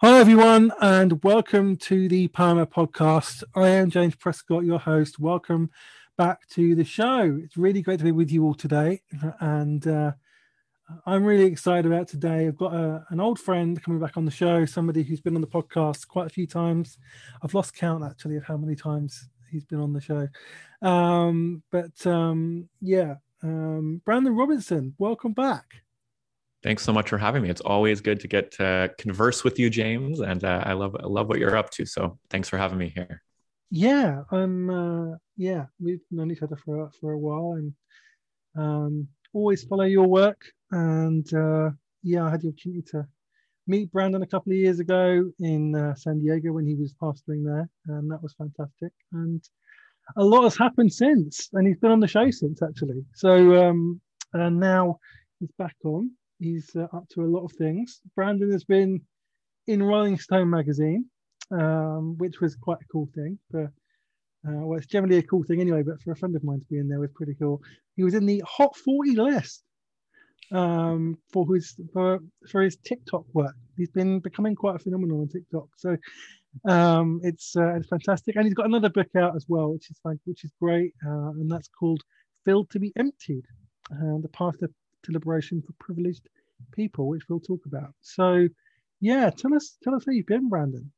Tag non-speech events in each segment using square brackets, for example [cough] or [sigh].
Hi, everyone, and welcome to the Poema podcast. I am James Prescott, your host. Welcome back to the show. It's really great to be with you all today, and uh, I'm really excited about today. I've got a, an old friend coming back on the show, somebody who's been on the podcast quite a few times. I've lost count actually of how many times he's been on the show, um, but um, yeah, um, Brandan Robertson, welcome back. Thanks so much for having me. It's always good to get to converse with you, James, and uh, I love I love what you're up to. So thanks for having me here. Yeah, I'm. Uh, yeah, we've known each other for for a while, and um, always follow your work. And uh, yeah, I had the opportunity to meet Brandan a couple of years ago in uh, San Diego when he was pastoring there, and that was fantastic. And a lot has happened since, and he's been on the show since actually. So um, and now he's back on he's uh, up to a lot of things. Brandan has been in Rolling Stone magazine, um, which was quite a cool thing. For uh, well, it's generally a cool thing anyway, but for a friend of mine to be in there was pretty cool. He was in the Hot 40 list um, for his for, for his TikTok work. He's been becoming quite a phenomenon on TikTok. So um, it's uh, it's fantastic, and he's got another book out as well, which is which is great, uh, and that's called "Filled to Be Emptied: uh, The Path to liberation for privileged people, which we'll talk about. So, yeah, tell us tell us how you've been, Brandan.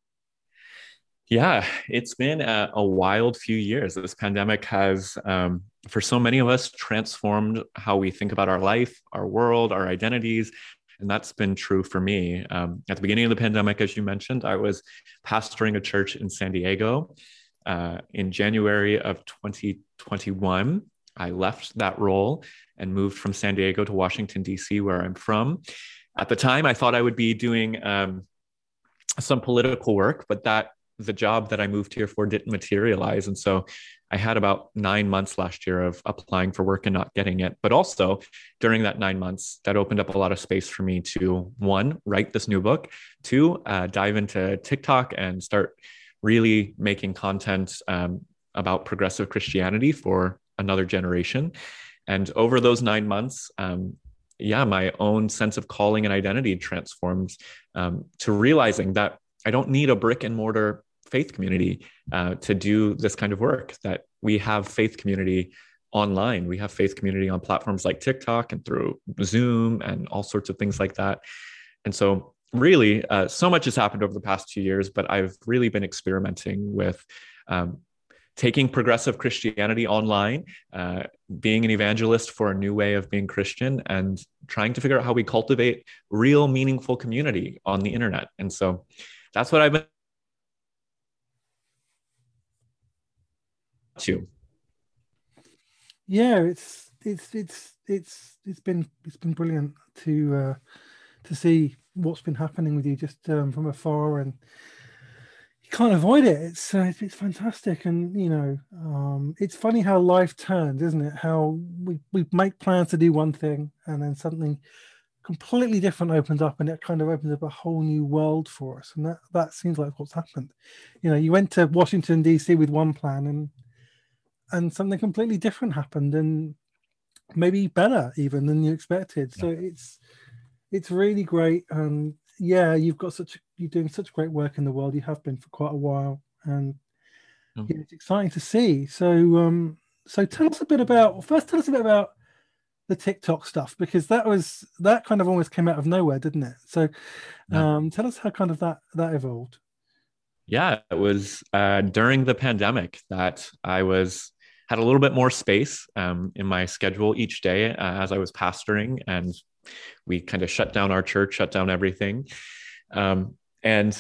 Yeah, it's been a, a wild few years. This pandemic has, um, for so many of us, transformed how we think about our life, our world, our identities. And that's been true for me. Um, at the beginning of the pandemic, as you mentioned, I was pastoring a church in San Diego uh, in January of 2021. I left that role and moved from San Diego to Washington, D.C., where I'm from. At the time, I thought I would be doing um, some political work, but that the job that I moved here for didn't materialize. And so I had about nine months last year of applying for work and not getting it. But also during that nine months, that opened up a lot of space for me to one, write this new book, two, uh, dive into TikTok and start really making content um, about progressive Christianity for another generation. And over those nine months, um, yeah, my own sense of calling and identity transforms um, to realizing that I don't need a brick and mortar faith community uh, to do this kind of work, that we have faith community online. We have faith community on platforms like TikTok and through Zoom and all sorts of things like that. And so, really, uh, so much has happened over the past two years, but I've really been experimenting with um, taking progressive Christianity online, uh, being an evangelist for a new way of being Christian, and trying to figure out how we cultivate real, meaningful community on the internet. And so that's what I've been to. Yeah, it's it's it's it's it's been it's been brilliant to uh, to see what's been happening with you just um, from afar and you can't avoid it. It's uh, it's fantastic, and you know, um, it's funny how life turns, isn't it? How we we make plans to do one thing, and then something completely different opens up, and it kind of opens up a whole new world for us. And that that seems like what's happened. You know, you went to Washington D.C. with one plan, and and something completely different happened, and maybe better even than you expected. So it's it's really great, and yeah, you've got such you're doing such great work in the world. You have been for quite a while, and oh. yeah, it's exciting to see. So, um, so tell us a bit about first. Tell us a bit about the TikTok stuff because that was that kind of almost came out of nowhere, didn't it? So, um, tell us how kind of that that evolved. Yeah, it was uh, during the pandemic that I was had a little bit more space um, in my schedule each day uh, as I was pastoring and we kind of shut down our church, shut down everything. Um, and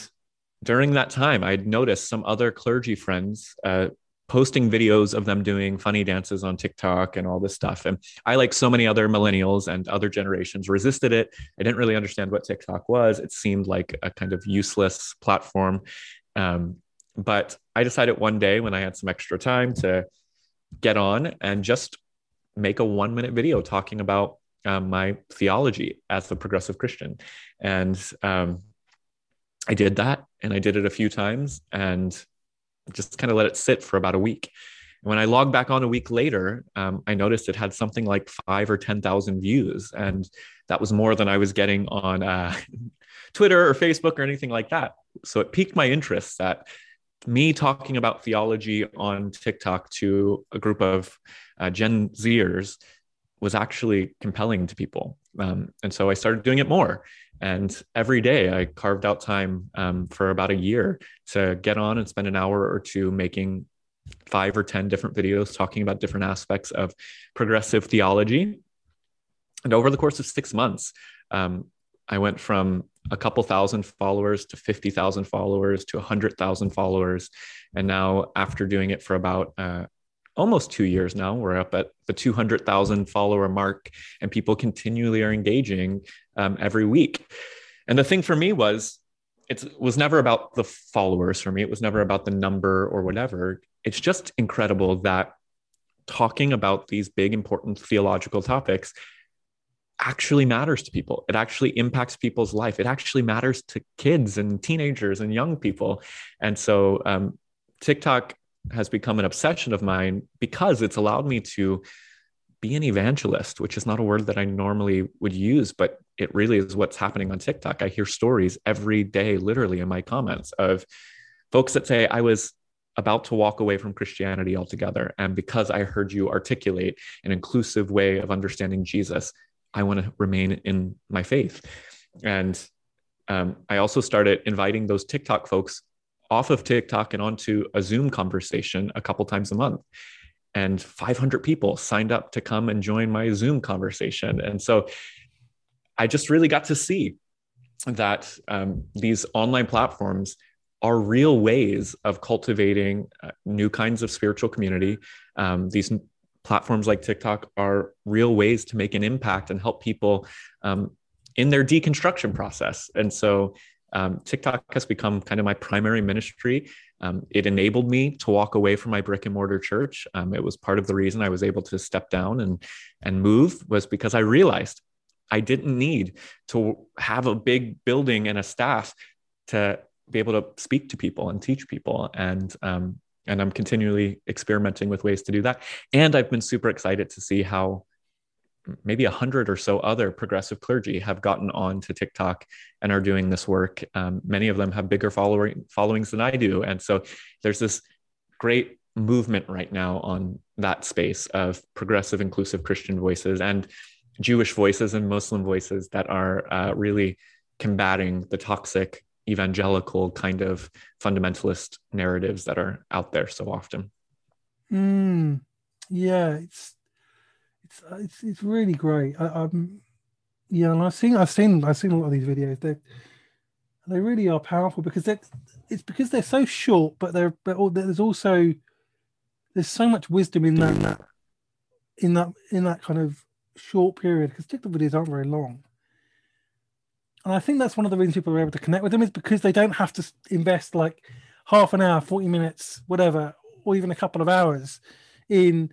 during that time, I'd noticed some other clergy friends uh, posting videos of them doing funny dances on TikTok and all this stuff. And I, like so many other millennials and other generations, resisted it. I didn't really understand what TikTok was. It seemed like a kind of useless platform. Um, but I decided one day when I had some extra time to get on and just make a one minute video talking about um, my theology as a progressive Christian. And um, I did that and I did it a few times and just kind of let it sit for about a week. And when I logged back on a week later, um, I noticed it had something like five or 10,000 views. And that was more than I was getting on uh, [laughs] Twitter or Facebook or anything like that. So it piqued my interest that me talking about theology on TikTok to a group of uh, Gen Zers was actually compelling to people. Um, and so I started doing it more. And every day I carved out time um, for about a year to get on and spend an hour or two making five or 10 different videos talking about different aspects of progressive theology. And over the course of six months, um, I went from a couple thousand followers to 50,000 followers to 100,000 followers. And now, after doing it for about uh, almost two years now, we're up at the 200,000 follower mark, and people continually are engaging um, every week. And the thing for me was, it was never about the followers for me. It was never about the number or whatever. It's just incredible that talking about these big, important theological topics actually matters to people. It actually impacts people's life. It actually matters to kids and teenagers and young people. And so um, TikTok has become an obsession of mine because it's allowed me to be an evangelist, which is not a word that I normally would use, but it really is what's happening on TikTok. I hear stories every day, literally in my comments, of folks that say, I was about to walk away from Christianity altogether. And because I heard you articulate an inclusive way of understanding Jesus, I want to remain in my faith. And um, I also started inviting those TikTok folks off of TikTok and onto a Zoom conversation a couple times a month. And 500 people signed up to come and join my Zoom conversation. And so I just really got to see that um, these online platforms are real ways of cultivating uh, new kinds of spiritual community. Um, these platforms like TikTok are real ways to make an impact and help people um, in their deconstruction process. And so um, TikTok has become kind of my primary ministry. Um, it enabled me to walk away from my brick and mortar church. Um, it was part of the reason I was able to step down and and move was because I realized I didn't need to have a big building and a staff to be able to speak to people and teach people. And um, and I'm continually experimenting with ways to do that. And I've been super excited to see how maybe a hundred or so other progressive clergy have gotten on to TikTok and are doing this work. Um, many of them have bigger following followings than I do, and so there's this great movement right now on that space of progressive, inclusive Christian voices and Jewish voices and Muslim voices that are uh, really combating the toxic evangelical kind of fundamentalist narratives that are out there so often. Mm, yeah, it's it's uh, it's it's really great. I, am yeah, and I've seen I've seen I've seen a lot of these videos. They they really are powerful because they it's because they're so short, but they're but there's also there's so much wisdom in that in that in that kind of short period because TikTok videos aren't very long. And I think that's one of the reasons people are able to connect with them is because they don't have to invest like half an hour, 40 minutes, whatever, or even a couple of hours in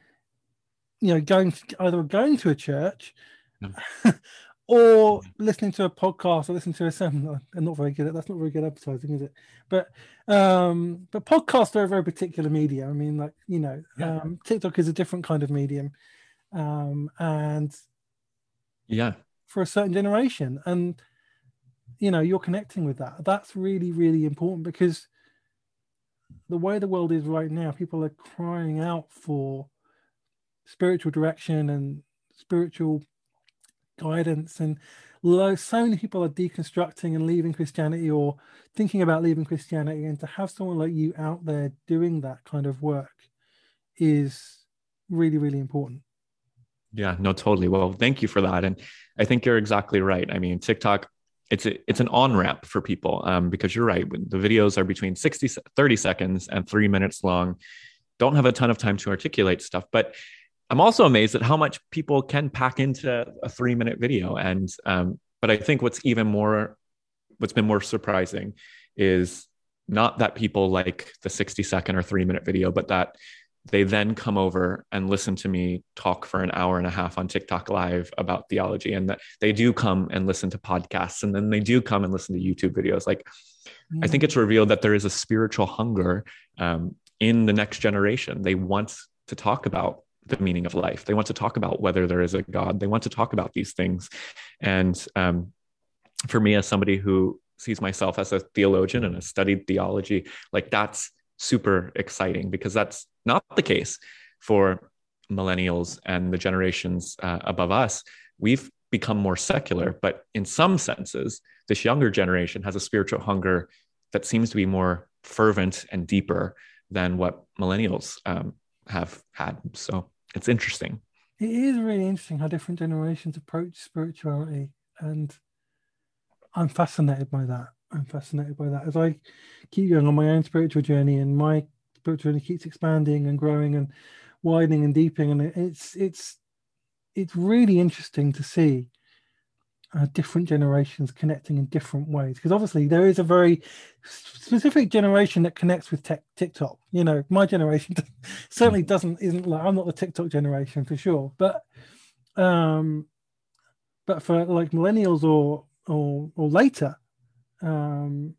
you know going to, either going to a church [laughs] or listening to a podcast or listening to a sermon. [laughs] I'm not very good at that's not very good advertising, is it? But um, but podcasts are a very particular medium. I mean, like you know, yeah. um, TikTok is a different kind of medium, um, and yeah, for a certain generation, and you know, you're connecting with that. That's really really important because the way the world is right now, people are crying out for spiritual direction and spiritual guidance. And so many people are deconstructing and leaving christianity or thinking about leaving christianity. And to have someone like you out there doing that kind of work is really really important. Yeah no totally. Well thank you for that. And i think you're exactly right. I mean tiktok it's a, it's an on ramp for people um, because you're right. The videos are between 60 30 seconds and three minutes long. Don't have a ton of time to articulate stuff but I'm also amazed at how much people can pack into a three minute video. And, um, but I think what's even more, what's been more surprising is not that people like the 60 second or three minute video, but that they then come over and listen to me talk for an hour and a half on TikTok live about theology and that they do come and listen to podcasts and then they do come and listen to YouTube videos. Like, mm. I think it's revealed that there is a spiritual hunger um, in the next generation. They want to talk about the meaning of life. They want to talk about whether there is a God. They want to talk about these things. And um, for me, as somebody who sees myself as a theologian and has studied theology, like that's super exciting because that's not the case for millennials and the generations uh, above us. We've become more secular, but in some senses, this younger generation has a spiritual hunger that seems to be more fervent and deeper than what millennials um, have had. So it's interesting. It is really interesting how different generations approach spirituality, and I'm fascinated by that. I'm fascinated by that as I keep going on my own spiritual journey, and my spiritual journey keeps expanding and growing and widening and deepening, and it's it's it's really interesting to see uh, different generations connecting in different ways because obviously there is a very specific generation that connects with tech, TikTok. You know, my generation [laughs] certainly mm. doesn't isn't like I'm not the TikTok generation for sure, but um, but for like millennials or or or later, um,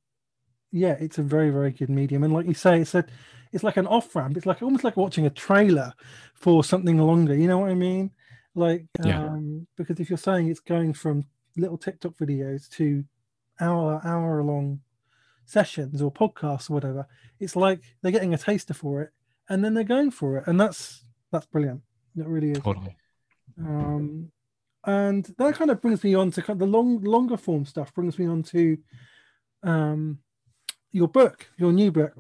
yeah, it's a very very good medium. And like you say, it's a it's like an off ramp. It's like almost like watching a trailer for something longer. You know what I mean? Like, yeah. um, because if you're saying it's going from little TikTok videos to hour hour long sessions or podcasts or whatever, it's like they're getting a taster for it and then they're going for it, and that's that's brilliant. It really is. Totally. Um, and that kind of brings me on to kind of the long longer form stuff. Brings me on to um, your book, your new book.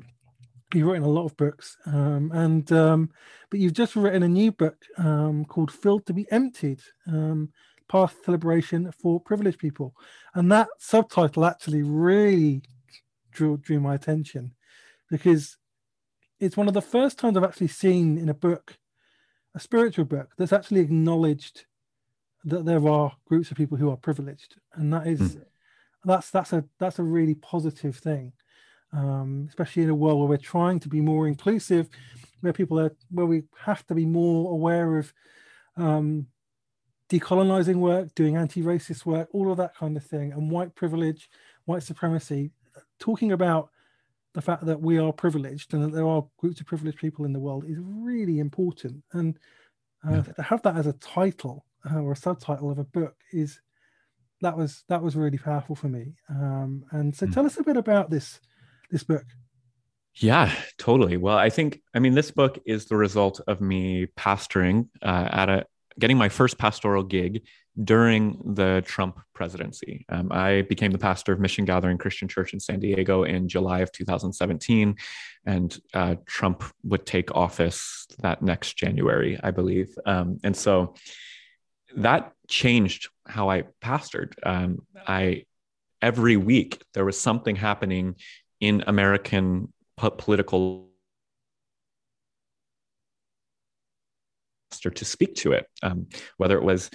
You've written a lot of books, um, and um, but you've just written a new book um, called "Filled to Be Emptied." Um, path to liberation for privileged people. And that subtitle actually really drew, drew my attention because it's one of the first times I've actually seen in a book, a spiritual book, that's actually acknowledged that there are groups of people who are privileged. And that is, mm. that's that's a that's a really positive thing. Um, especially in a world where we're trying to be more inclusive, where people are where we have to be more aware of um, decolonizing work, doing anti-racist work, all of that kind of thing, and white privilege, white supremacy, talking about the fact that we are privileged and that there are groups of privileged people in the world is really important. And uh, yeah. to have that as a title uh, or a subtitle of a book is that was that was really powerful for me. Um, and so, mm. tell us a bit about this this book. Yeah, totally. Well, I think I mean this book is the result of me pastoring uh, at a getting my first pastoral gig during the Trump presidency. Um, I became the pastor of Mission Gathering Christian Church in San Diego in July of 2017, and uh, Trump would take office that next January, I believe. Um, and so that changed how I pastored. Um, I every week there was something happening in American political to speak to it, um, whether it was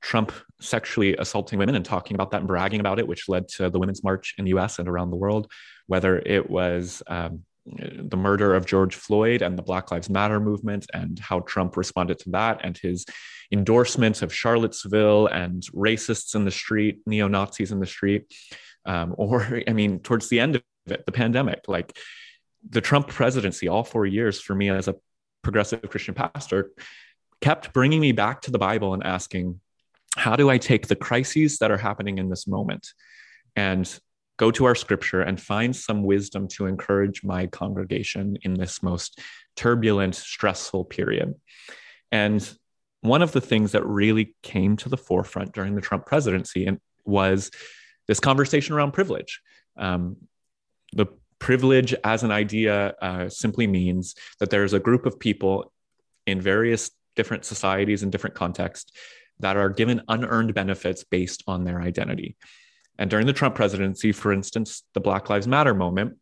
Trump sexually assaulting women and talking about that and bragging about it, which led to the Women's March in the US and around the world, whether it was um, the murder of George Floyd and the Black Lives Matter movement and how Trump responded to that and his endorsement of Charlottesville and racists in the street, neo Nazis in the street. Um, [laughs] or, I mean, towards the end of it, the pandemic, like the Trump presidency, all four years for me as a progressive Christian pastor, kept bringing me back to the Bible and asking, how do I take the crises that are happening in this moment and go to our scripture and find some wisdom to encourage my congregation in this most turbulent, stressful period? And one of the things that really came to the forefront during the Trump presidency was this conversation around privilege. Um, the privilege as an idea uh, simply means that there's a group of people in various different societies and different contexts that are given unearned benefits based on their identity. And during the Trump presidency, for instance, the Black Lives Matter moment,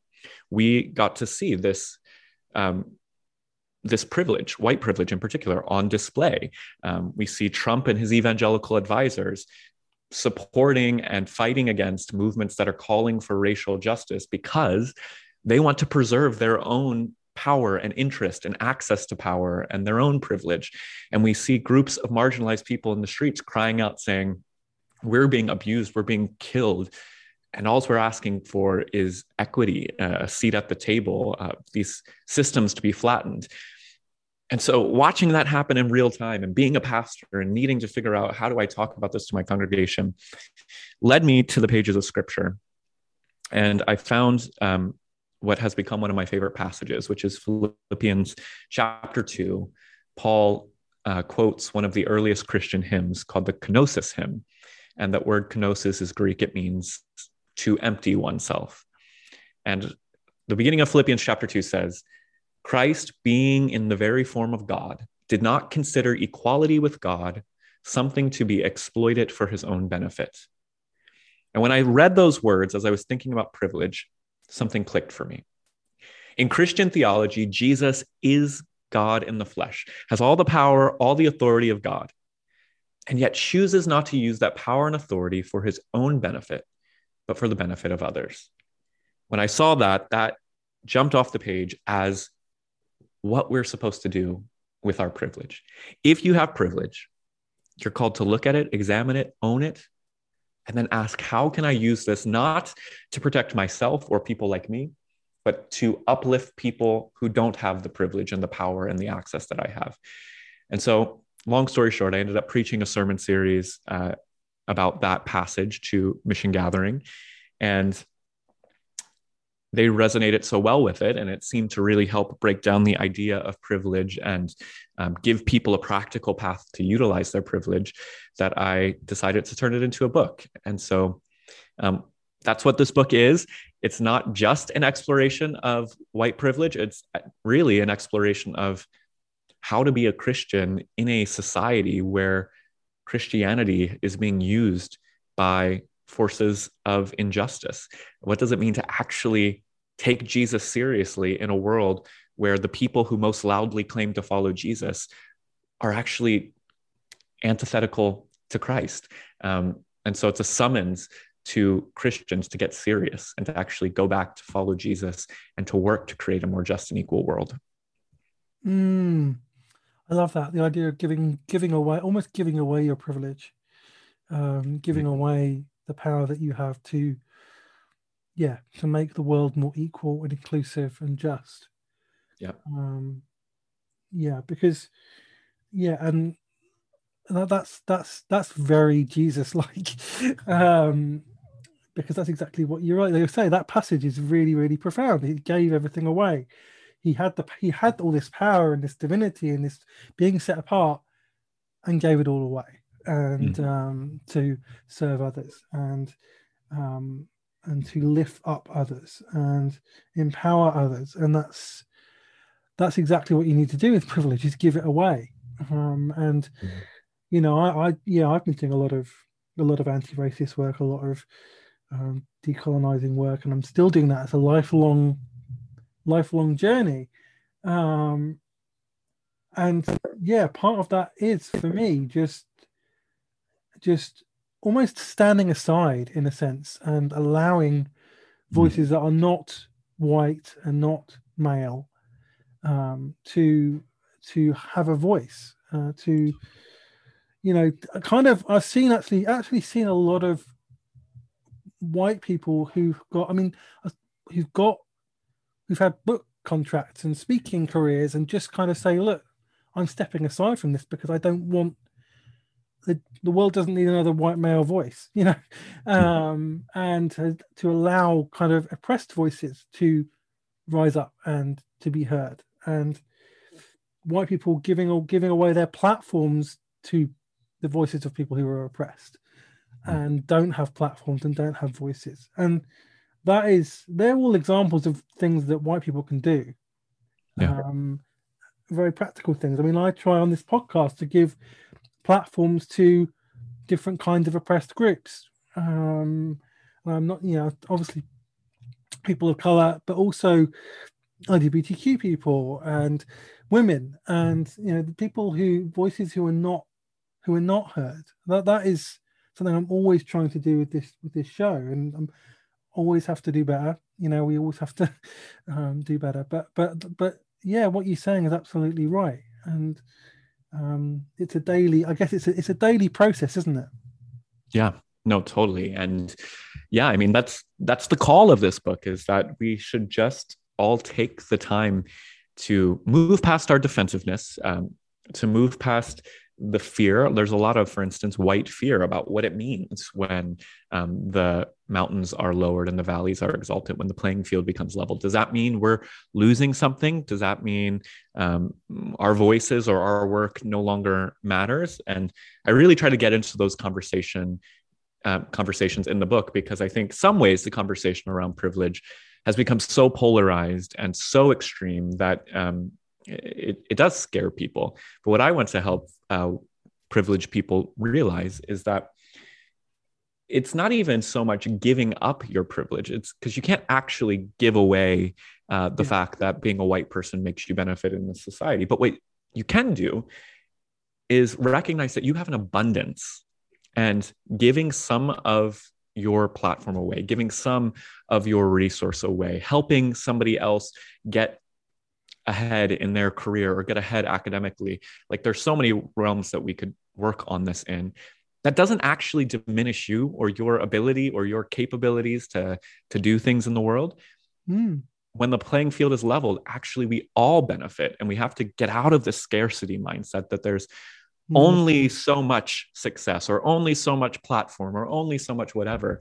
we got to see this. Um, this privilege, white privilege in particular, on display. Um, we see Trump and his evangelical advisors supporting and fighting against movements that are calling for racial justice because they want to preserve their own power and interest and access to power and their own privilege. And we see groups of marginalized people in the streets crying out, saying, We're being abused, we're being killed. And all we're asking for is equity, uh, a seat at the table, uh, these systems to be flattened. And so, watching that happen in real time and being a pastor and needing to figure out how do I talk about this to my congregation led me to the pages of scripture And I found um, what has become one of my favorite passages, which is Philippians chapter 2. Paul uh, quotes one of the earliest Christian hymns called the Kenosis hymn. And that word kenosis is Greek, it means to empty oneself. And the beginning of Philippians chapter 2 says, Christ, being in the very form of God, did not consider equality with God something to be exploited for his own benefit. And when I read those words, as I was thinking about privilege, something clicked for me. In Christian theology, Jesus is God in the flesh, has all the power, all the authority of God, and yet chooses not to use that power and authority for his own benefit, but for the benefit of others. When I saw that, that jumped off the page as what we're supposed to do with our privilege. If you have privilege, you're called to look at it, examine it, own it, and then ask, how can I use this not to protect myself or people like me, but to uplift people who don't have the privilege and the power and the access that I have? And so, long story short, I ended up preaching a sermon series uh, about that passage to Mission Gathering. And they resonated so well with it and it seemed to really help break down the idea of privilege and um, give people a practical path to utilize their privilege that i decided to turn it into a book. And so um, that's what this book is. It's not just an exploration of white privilege. It's really an exploration of how to be a christian in a society where christianity is being used by forces of injustice? What does it mean to actually take Jesus seriously in a world where the people who most loudly claim to follow Jesus are actually antithetical to Christ? Um, and so it's a summons to Christians to get serious and to actually go back to follow Jesus and to work to create a more just and equal world. Mm, I love that the idea of giving giving away almost giving away your privilege, um, giving mm-hmm. away the power that you have to yeah to make the world more equal and inclusive and just. Yeah um yeah because yeah and that's that's that's very jesus like [laughs] um because that's exactly what you're right they say that passage is really really profound. He gave everything away. He had the he had all this power and this divinity and this being set apart and gave it all away and mm. um, to serve others and um, and to lift up others and empower others and that's that's exactly what you need to do with privilege is give it away um, and mm. you know I, I yeah I've been doing a lot of a lot of anti-racist work a lot of um, decolonizing work and I'm still doing that as a lifelong lifelong journey um, and yeah part of that is for me just just almost standing aside in a sense and allowing hmm. voices that are not white and not male um, to to have a voice uh, to you know kind of i've seen actually actually seen a lot of white people who've got i mean uh, who've got who've had book contracts and speaking careers and just kind of say look i'm stepping aside from this because i don't want the, the world doesn't need another white male voice, you know, [laughs] um, and to, to allow kind of oppressed voices to rise up and to be heard, and white people giving or giving away their platforms to the voices of people who are oppressed and don't have platforms and don't have voices, and that is they're all examples of things that white people can do. Yeah. Um, very practical things. I mean, I try on this podcast to give platforms to different kinds of oppressed groups. Um, I'm not, you know, obviously people of color, but also LGBTQ people and women, and you know, the people who voices who are not who are not heard. That that is something I'm always trying to do with this with this show, and I'm always have to do better. You know, we always have to [laughs] um, do better. But but but yeah, what you're saying is absolutely right, and um, it's a daily. I guess it's a, it's a daily process, isn't it? Yeah. No, totally. And yeah, I mean that's that's the call of this book is that we should just all take the time to move past our defensiveness, um, to move past the fear. There's a lot of, for instance, white fear about what it means when um, the mountains are lowered and the valleys are exalted, when the playing field becomes level. Does that mean we're losing something? Does that mean um, our voices or our work no longer matters? And I really try to get into those conversation uh, conversations in the book because I think some ways the conversation around privilege has become so polarized and so extreme that um, it, it does scare people. But what I want to help uh, privileged people realize is that it's not even so much giving up your privilege. It's because you can't actually give away uh, the yeah. fact that being a white person makes you benefit in the society. But what you can do is recognize that you have an abundance and giving some of your platform away, giving some of your resource away, helping somebody else get ahead in their career or get ahead academically. Like there's so many realms that we could work on this in. That doesn't actually diminish you or your ability or your capabilities to to do things in the world. Mm. When the playing field is leveled, actually we all benefit and we have to get out of the scarcity mindset that there's mm. only so much success or only so much platform or only so much whatever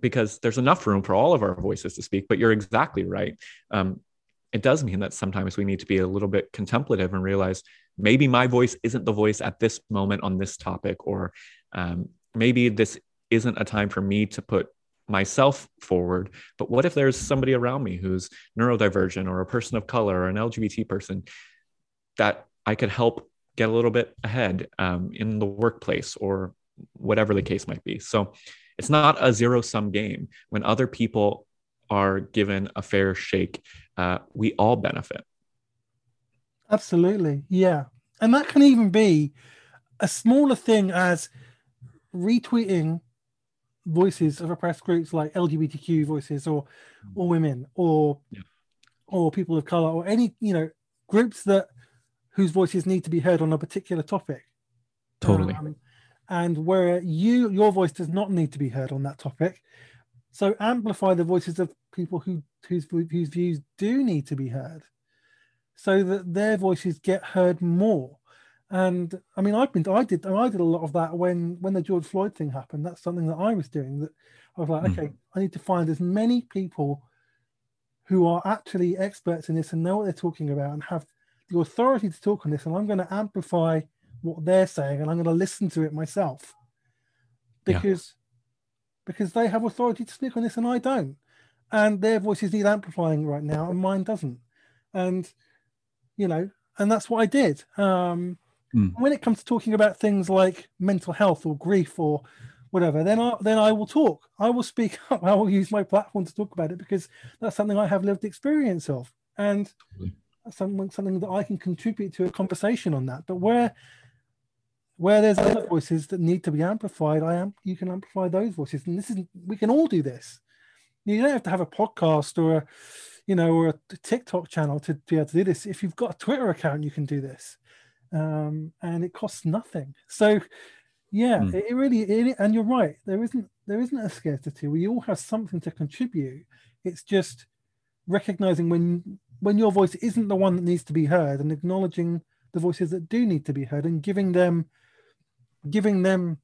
because there's enough room for all of our voices to speak but you're exactly right um, it does mean that sometimes we need to be a little bit contemplative and realize maybe my voice isn't the voice at this moment on this topic, or um, maybe this isn't a time for me to put myself forward. But what if there's somebody around me who's neurodivergent or a person of color or an LGBT person that I could help get a little bit ahead um, in the workplace or whatever the case might be? So it's not a zero sum game. When other people are given a fair shake, uh, we all benefit. Absolutely. Yeah. And that can even be a smaller thing as retweeting voices of oppressed groups like LGBTQ voices or or women or yeah. or people of color or any you know groups that whose voices need to be heard on a particular topic. Totally. Um, and where you your voice does not need to be heard on that topic, so amplify the voices of people who whose whose views do need to be heard, so that their voices get heard more. And I mean, I've been I did I did a lot of that when when the George Floyd thing happened. That's something that I was doing. That I was like, mm. okay, I need to find as many people who are actually experts in this and know what they're talking about and have the authority to talk on this. And I'm going to amplify what they're saying and I'm going to listen to it myself because because they have authority to speak on this and I don't. And their voices need amplifying right now and mine doesn't. And, you know, and that's what I did. Um, mm. When it comes to talking about things like mental health or grief or whatever, then I, then I will talk. I will speak [laughs] up. I will use my platform to talk about it because that's something I have lived experience of. And something, something that I can contribute to a conversation on that. But where where there's other voices that need to be amplified, I am you can amplify those voices, and this is we can all do this. You don't have to have a podcast or a, you know, or a TikTok channel to be able to do this. If you've got a Twitter account, you can do this, um, and it costs nothing. So, yeah, mm. it, it, really, it, and you're right. There isn't there isn't a scarcity. We all have something to contribute. It's just recognizing when when your voice isn't the one that needs to be heard, and acknowledging the voices that do need to be heard, and giving them giving them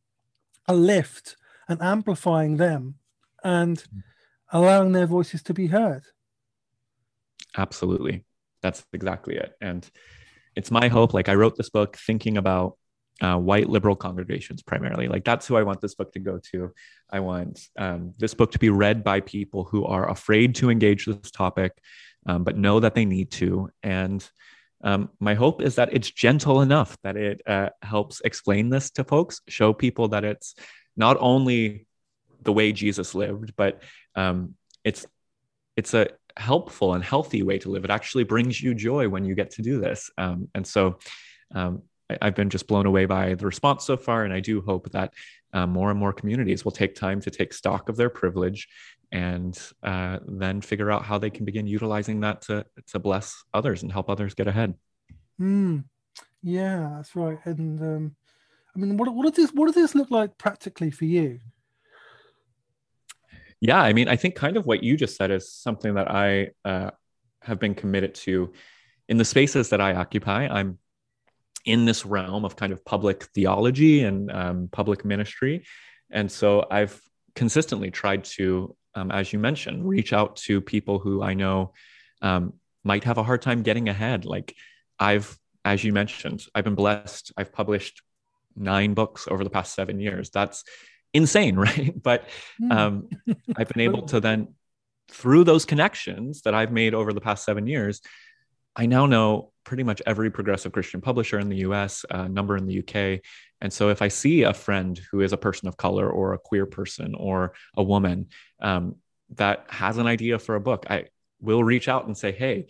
a lift and amplifying them and allowing their voices to be heard. Absolutely. That's exactly it. And it's my hope. Like, I wrote this book thinking about uh, white liberal congregations primarily. Like, that's who I want this book to go to. I want um, this book to be read by people who are afraid to engage this topic, um, but know that they need to. And um, my hope is that it's gentle enough that it uh, helps explain this to folks, show people that it's not only the way Jesus lived, but um, it's it's a helpful and healthy way to live. It actually brings you joy when you get to do this, um, and so um, I, have been just blown away by the response so far. And I do hope that uh, more and more communities will take time to take stock of their privilege and uh, then figure out how they can begin utilizing that to, to bless others and help others get ahead. Mm, yeah, that's right. And um, I mean, what, what does this what does this look like practically for you? Yeah, I mean, I think kind of what you just said is something that I uh, have been committed to in the spaces that I occupy. I'm in this realm of kind of public theology and um, public ministry. And so I've consistently tried to, um, as you mentioned, reach out to people who I know um, might have a hard time getting ahead. Like I've, as you mentioned, I've been blessed. I've published nine books over the past seven years. That's insane, [laughs] right? But hmm. um, I've been able to then, through those connections that I've made over the past seven years, I now know pretty much every progressive Christian publisher in the US, a number in the UK. And so if I see a friend who is a person of color or a queer person or a woman um, that has an idea for a book, I will reach out and say, hey,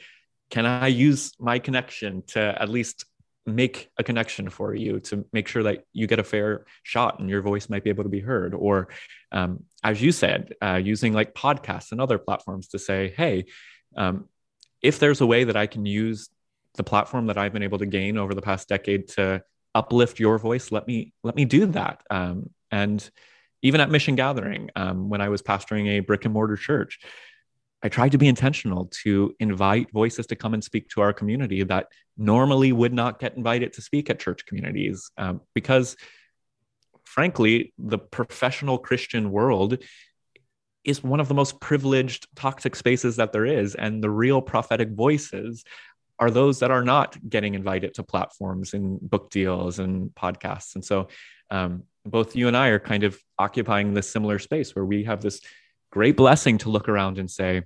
can I use my connection to at least make a connection for you to make sure that you get a fair shot and your voice might be able to be heard? Or um, as you said uh, using like podcasts and other platforms to say hey um, if there's a way that i can use the platform that i've been able to gain over the past decade to uplift your voice let me let me do that um, and even at mission gathering um, when i was pastoring a brick and mortar church I tried to be intentional to invite voices to come and speak to our community that normally would not get invited to speak at church communities um, because, frankly, the professional Christian world is one of the most privileged toxic spaces that there is. And the real prophetic voices are those that are not getting invited to platforms and book deals and podcasts. And so, um, both you and I are kind of occupying this similar space where we have this great blessing to look around and say,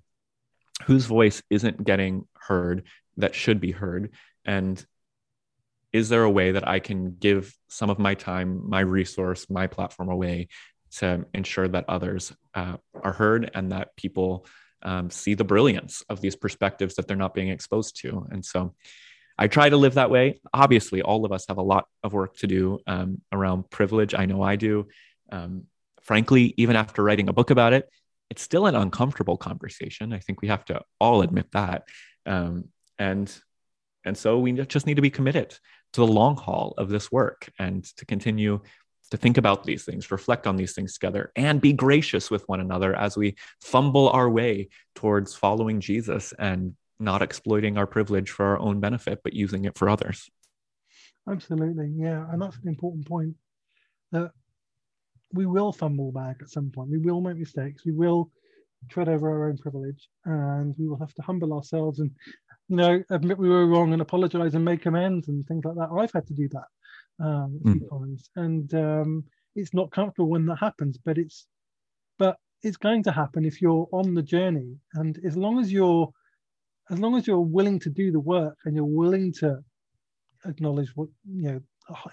whose voice isn't getting heard that should be heard? And is there a way that I can give some of my time, my resource, my platform away to ensure that others uh, are heard and that people um, see the brilliance of these perspectives that they're not being exposed to? And so I try to live that way. Obviously, all of us have a lot of work to do um, around privilege. I know I do. Um, frankly, even after writing a book about it, it's still an uncomfortable conversation. I think we have to all admit that. Um, and and so we just need to be committed to the long haul of this work and to continue to think about these things, reflect on these things together, and be gracious with one another as we fumble our way towards following Jesus and not exploiting our privilege for our own benefit, but using it for others. Absolutely. Yeah. And that's an important point that we will fumble back at some point. We will make mistakes. We will tread over our own privilege, and we will have to humble ourselves and, you know, admit we were wrong and apologize and make amends and things like that. I've had to do that um, a few mm. times, and um, it's not comfortable when that happens, but it's, but it's going to happen if you're on the journey, and as long as you're, as long as you're willing to do the work and you're willing to acknowledge what you know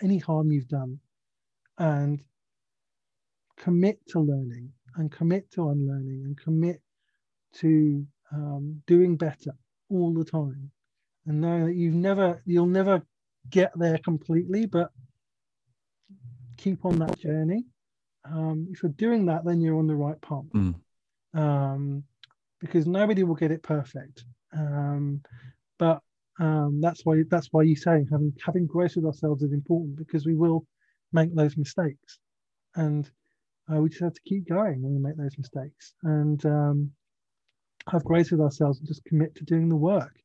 any harm you've done and commit to learning and commit to unlearning and commit to um, doing better all the time and know that you've never you'll never get there completely but keep on that journey. Um, if you're doing that then you're on the right path. Mm. um, because nobody will get it perfect. Um, but um, that's why that's why you say having having grace with ourselves is important because we will make those mistakes. And uh, we just have to keep going when we make those mistakes. And um, have grace with ourselves and just commit to doing the work.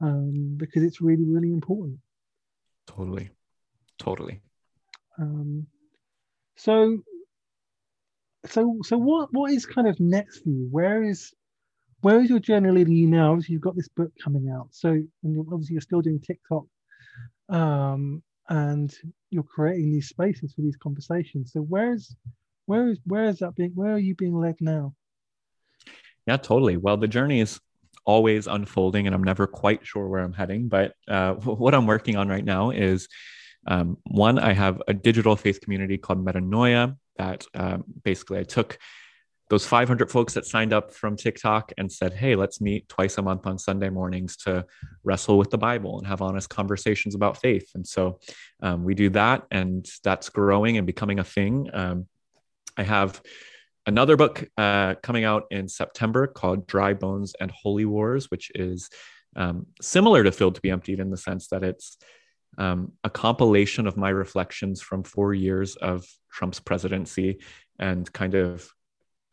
Um, because it's really, really important. Totally. Totally. Um, so, so, so what, what is kind of next for you? Where is, where is your journey leading you now? Obviously, you've got this book coming out. So, and obviously, you're still doing TikTok, um, and you're creating these spaces for these conversations. So, where's where is where is that being where are you being led now yeah totally well the journey is always unfolding and i'm never quite sure where i'm heading but uh, [laughs] what i'm working on right now is um, one i have a digital faith community called metanoia that um, basically i took those 500 folks that signed up from TikTok and said, Hey, let's meet twice a month on Sunday mornings to wrestle with the Bible and have honest conversations about faith. And so um, we do that, and that's growing and becoming a thing. Um, I have another book uh, coming out in September called Dry Bones and Holy Wars, which is um, similar to Filled to Be Emptied in the sense that it's um, a compilation of my reflections from four years of Trump's presidency and kind of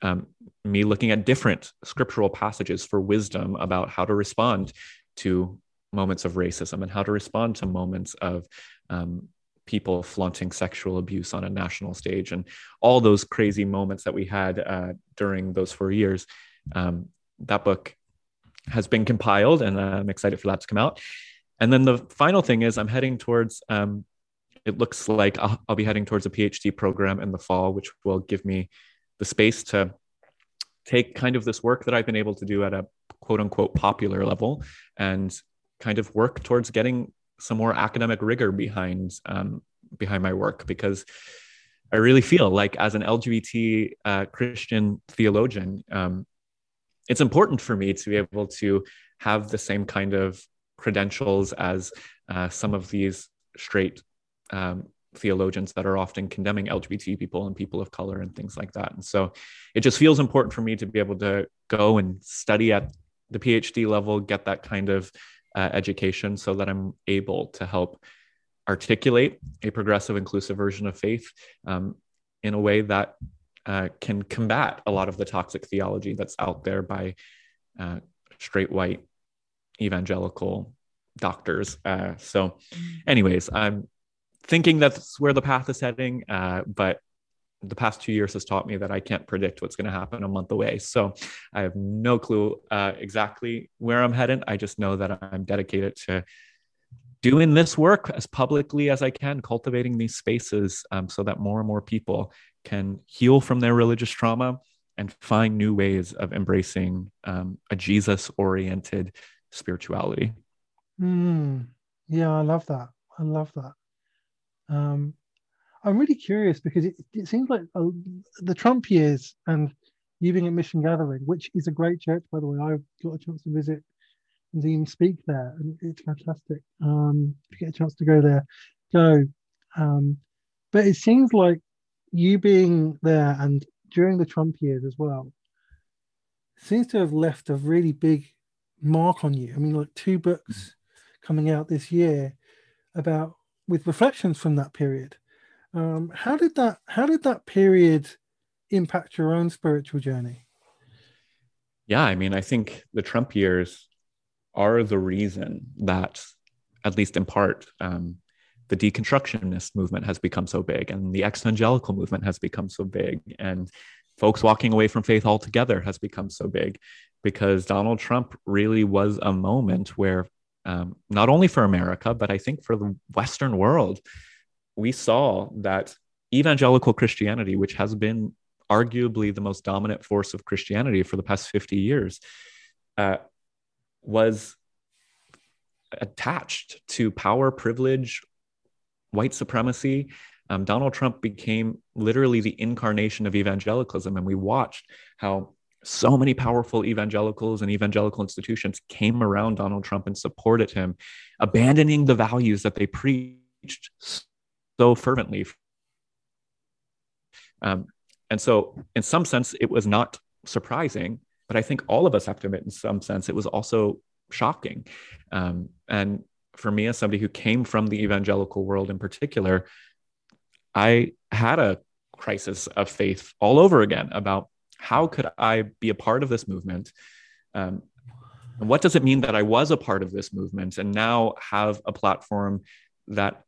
um, me looking at different scriptural passages for wisdom about how to respond to moments of racism and how to respond to moments of um, people flaunting sexual abuse on a national stage and all those crazy moments that we had uh, during those four years. Um, that book has been compiled and I'm excited for that to come out. And then the final thing is I'm heading towards, um, it looks like I'll, I'll be heading towards a PhD program in the fall, which will give me the space to take kind of this work that I've been able to do at a quote unquote popular level and kind of work towards getting some more academic rigor behind um, behind my work because I really feel like as an LGBT uh, Christian theologian, um, it's important for me to be able to have the same kind of credentials as uh, some of these straight um, theologians that are often condemning LGBT people and people of color and things like that. And so it just feels important for me to be able to go and study at the PhD level, get that kind of uh, education so that I'm able to help articulate a progressive, inclusive version of faith um, in a way that uh, can combat a lot of the toxic theology that's out there by uh, straight white evangelical doctors. Uh, so, anyways, I'm thinking that's where the path is heading, uh, but the past two years has taught me that I can't predict what's going to happen a month away. So I have no clue uh, exactly where I'm headed. I just know that I'm dedicated to doing this work as publicly as I can, cultivating these spaces um, so that more and more people can heal from their religious trauma and find new ways of embracing um, a Jesus oriented spirituality. Mm, yeah, I love that. I love that. Um, I'm really curious because it, it seems like uh, the Trump years and you being at Mission Gathering, which is a great church, by the way. I've got a chance to visit and even speak there, and it's fantastic. Um, if you get a chance to go there, go. Um, but it seems like you being there and during the Trump years as well seems to have left a really big mark on you. I mean, like two books coming out this year about with reflections from that period. Um, how did that how did that period impact your own spiritual journey? Yeah, I mean, I think the Trump years are the reason that, at least in part, um, the deconstructionist movement has become so big and the evangelical movement has become so big and folks walking away from faith altogether has become so big because Donald Trump really was a moment where um, not only for America, but I think for the Western world, we saw that evangelical Christianity, which has been arguably the most dominant force of Christianity for the past 50 years, uh, was attached to power, privilege, white supremacy. Um, Donald Trump became literally the incarnation of evangelicalism. And we watched how so many powerful evangelicals and evangelical institutions came around Donald Trump and supported him, abandoning the values that they preached so fervently. Um, and so, in some sense, it was not surprising, but I think all of us have to admit, in some sense, it was also shocking. Um, and for me, as somebody who came from the evangelical world in particular, I had a crisis of faith all over again about how could I be a part of this movement? Um, and what does it mean that I was a part of this movement and now have a platform that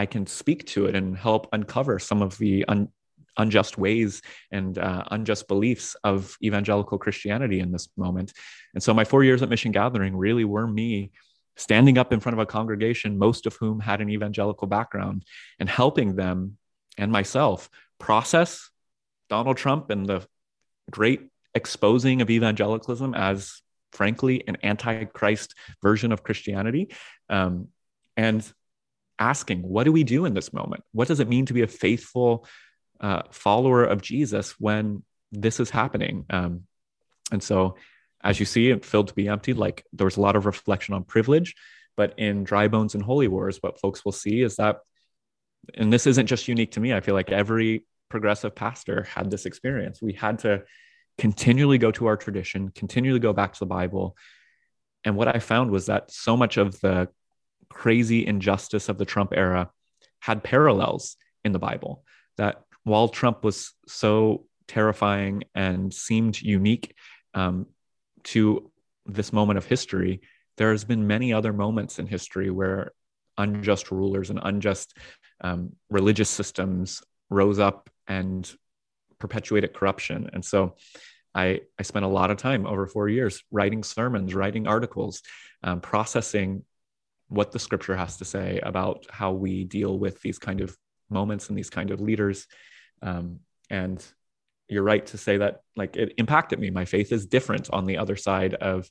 I can speak to it and help uncover some of the un- unjust ways and uh, unjust beliefs of evangelical Christianity in this moment. And so my four years at Mission Gathering really were me standing up in front of a congregation, most of whom had an evangelical background, and helping them and myself process Donald Trump and the great exposing of evangelicalism as, frankly, an antichrist version of Christianity. Um, and asking, what do we do in this moment? What does it mean to be a faithful uh, follower of Jesus when this is happening? Um, and so, as you see, it filled to be empty. Like there was a lot of reflection on privilege, but in Dry Bones and Holy Wars, what folks will see is that, and this isn't just unique to me. I feel like every progressive pastor had this experience. We had to continually go to our tradition, continually go back to the Bible. And what I found was that so much of the crazy injustice of the Trump era had parallels in the Bible. That while Trump was so terrifying and seemed unique um, to this moment of history, there's been many other moments in history where unjust rulers and unjust um, religious systems rose up and perpetuated corruption. And so I, I spent a lot of time over four years writing sermons, writing articles, um, processing what the scripture has to say about how we deal with these kind of moments and these kind of leaders. Um, and you're right to say that like it impacted me. My faith is different on the other side of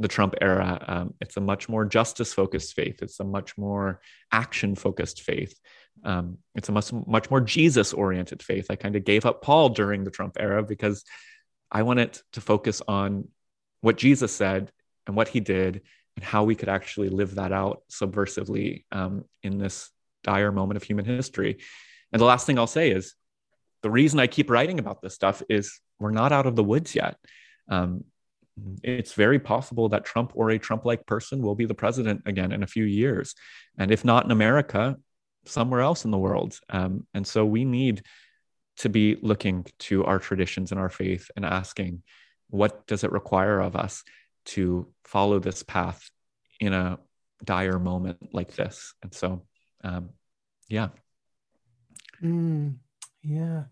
the Trump era. Um, it's a much more justice focused faith. It's a much more action focused faith. Um, it's a much, much more Jesus oriented faith. I kind of gave up Paul during the Trump era because I wanted to focus on what Jesus said and what he did and how we could actually live that out subversively um, in this dire moment of human history. And the last thing I'll say is the reason I keep writing about this stuff is we're not out of the woods yet. Um, it's very possible that Trump or a Trump like person will be the president again in a few years. And if not in America, somewhere else in the world. Um, and so we need to be looking to our traditions and our faith and asking, what does it require of us to follow this path in a dire moment like this? And so, um, yeah. Mm, yeah,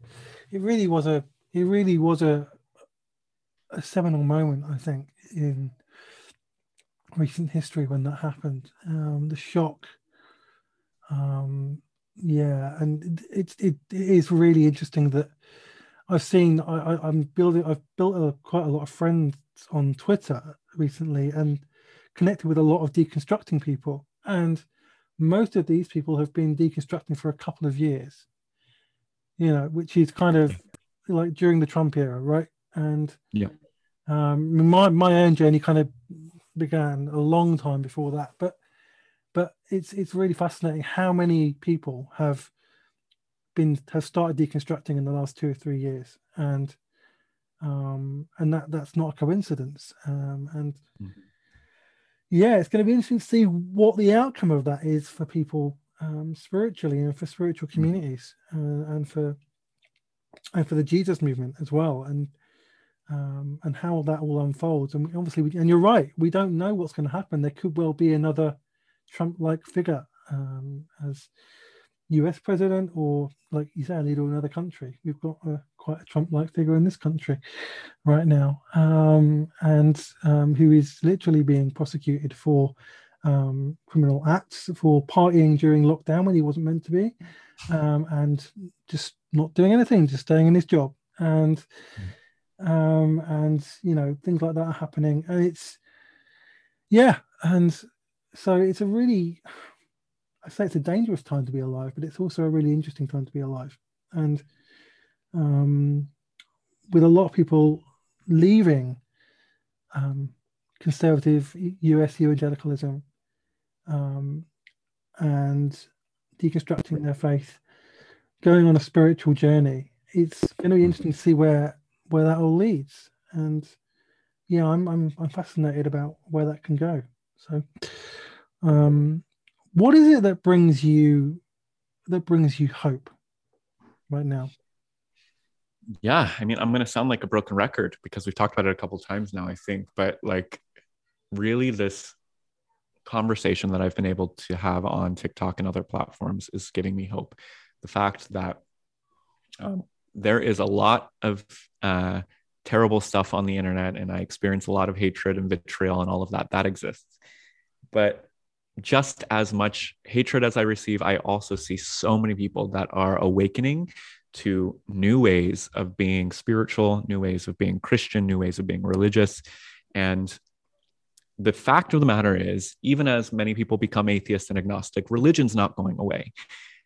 it really was a it really was a a seminal moment, I think, in recent history when that happened. Um, the shock, um, yeah, and it, it it is really interesting that I've seen. I, I am building. I've built a, quite a lot of friends on Twitter recently, and connected with a lot of deconstructing people, and most of these people have been deconstructing for a couple of years. You know, which is kind of like during the Trump era, right? And yeah, um, my my own journey kind of began a long time before that, but but it's it's really fascinating how many people have been have started deconstructing in the last two or three years, and um, and that that's not a coincidence. Um, and mm-hmm. yeah, it's going to be interesting to see what the outcome of that is for people um, spiritually and for spiritual mm. communities uh, and for and for the Jesus movement as well. And um, and how that all unfolds. And obviously, we, and you're right, we don't know what's going to happen. There could well be another Trump-like figure um, as U.S. president, or like you said, leader of another country. We've got a, quite a Trump-like figure in this country right now, um, and um, who is literally being prosecuted for um, criminal acts for partying during lockdown when he wasn't meant to be, um, and just not doing anything, just staying in his job. And um, and you know things like that are happening, and it's yeah, and so it's a really I say it's a dangerous time to be alive, but it's also a really interesting time to be alive, and um, with a lot of people leaving um, conservative U.S. evangelicalism um, and deconstructing their faith, going on a spiritual journey. It's going to be interesting to see where where that all leads. And yeah, I'm I'm I'm fascinated about where that can go. So, um, what is it that brings you that brings you hope right now? Yeah, I mean, I'm going to sound like a broken record because we've talked about it a couple times now, I think, but like really this conversation that I've been able to have on TikTok and other platforms is giving me hope. The fact that um, there is a lot of uh, terrible stuff on the internet, and I experience a lot of hatred and vitriol and all of that. That exists. But just as much hatred as I receive, I also see so many people that are awakening to new ways of being spiritual, new ways of being Christian, new ways of being religious. And the fact of the matter is, even as many people become atheist and agnostic, religion's not going away.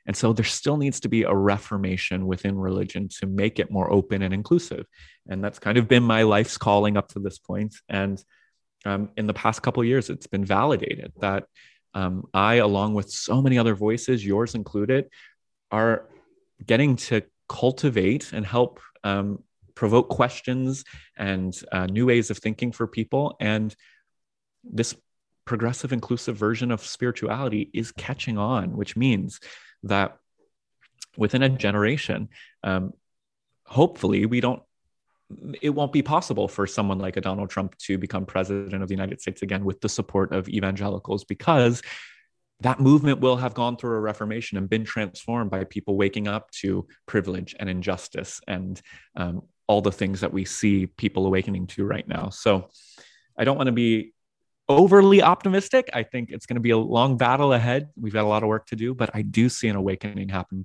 And so there still needs to be a reformation within religion to make it more open and inclusive. And that's kind of been my life's calling up to this point. And um, in the past couple years, it's been validated that um, I, along with so many other voices, yours included, are getting to cultivate and help um, provoke questions and uh, new ways of thinking for people. And this progressive, inclusive version of spirituality is catching on, which means that within a generation, um, hopefully we don't it won't be possible for someone like a Donald Trump to become president of the United States again with the support of evangelicals because that movement will have gone through a reformation and been transformed by people waking up to privilege and injustice and um, all the things that we see people awakening to right now. So I don't want to be overly optimistic. I think it's going to be a long battle ahead. We've got a lot of work to do, but I do see an awakening happen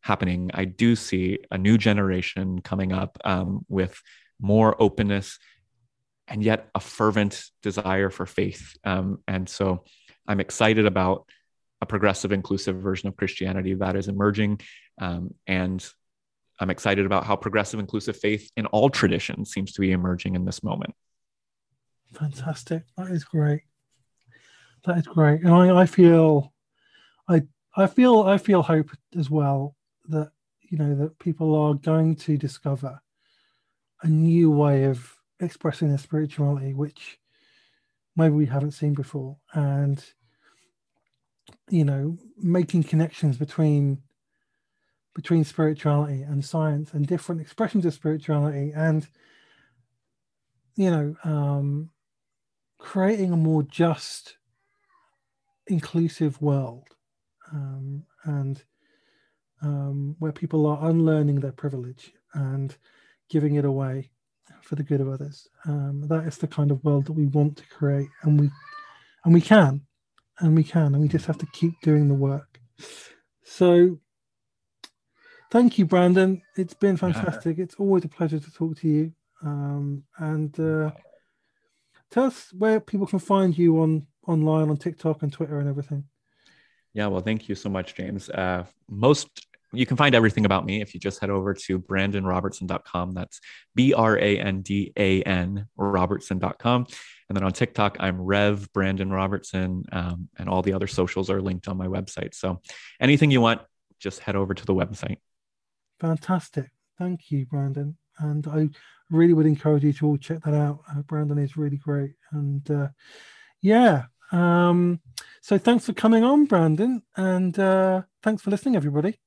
happening. I do see a new generation coming up um, with more openness and yet a fervent desire for faith. Um, and so I'm excited about a progressive, inclusive version of Christianity that is emerging. Um, and I'm excited about how progressive, inclusive faith in all traditions seems to be emerging in this moment. Fantastic. That is great. That is great. And I, I feel I I feel I feel hope as well that you know that people are going to discover a new way of expressing their spirituality, which maybe we haven't seen before, and you know, making connections between between spirituality and science and different expressions of spirituality and you know um, creating a more just inclusive world um, and um, where people are unlearning their privilege and giving it away for the good of others um, that is the kind of world that we want to create and we and we can and we can and we just have to keep doing the work so thank you, Brandan. It's been fantastic. It's always a pleasure to talk to you. Um, and uh, tell us where people can find you on online on TikTok and Twitter and everything. Yeah, well, thank you so much, James. Uh, most you can find everything about me if you just head over to brandanrobertson.com. That's B R A N D A N Robertson.com. And then on TikTok, I'm Rev Brandan Robertson, um, and all the other socials are linked on my website. So anything you want, just head over to the website. Fantastic. Thank you, Brandan. And I really would encourage you to all check that out. Uh, Brandan is really great. And uh, yeah. Um, so thanks for coming on, Brandan. And uh, thanks for listening, everybody.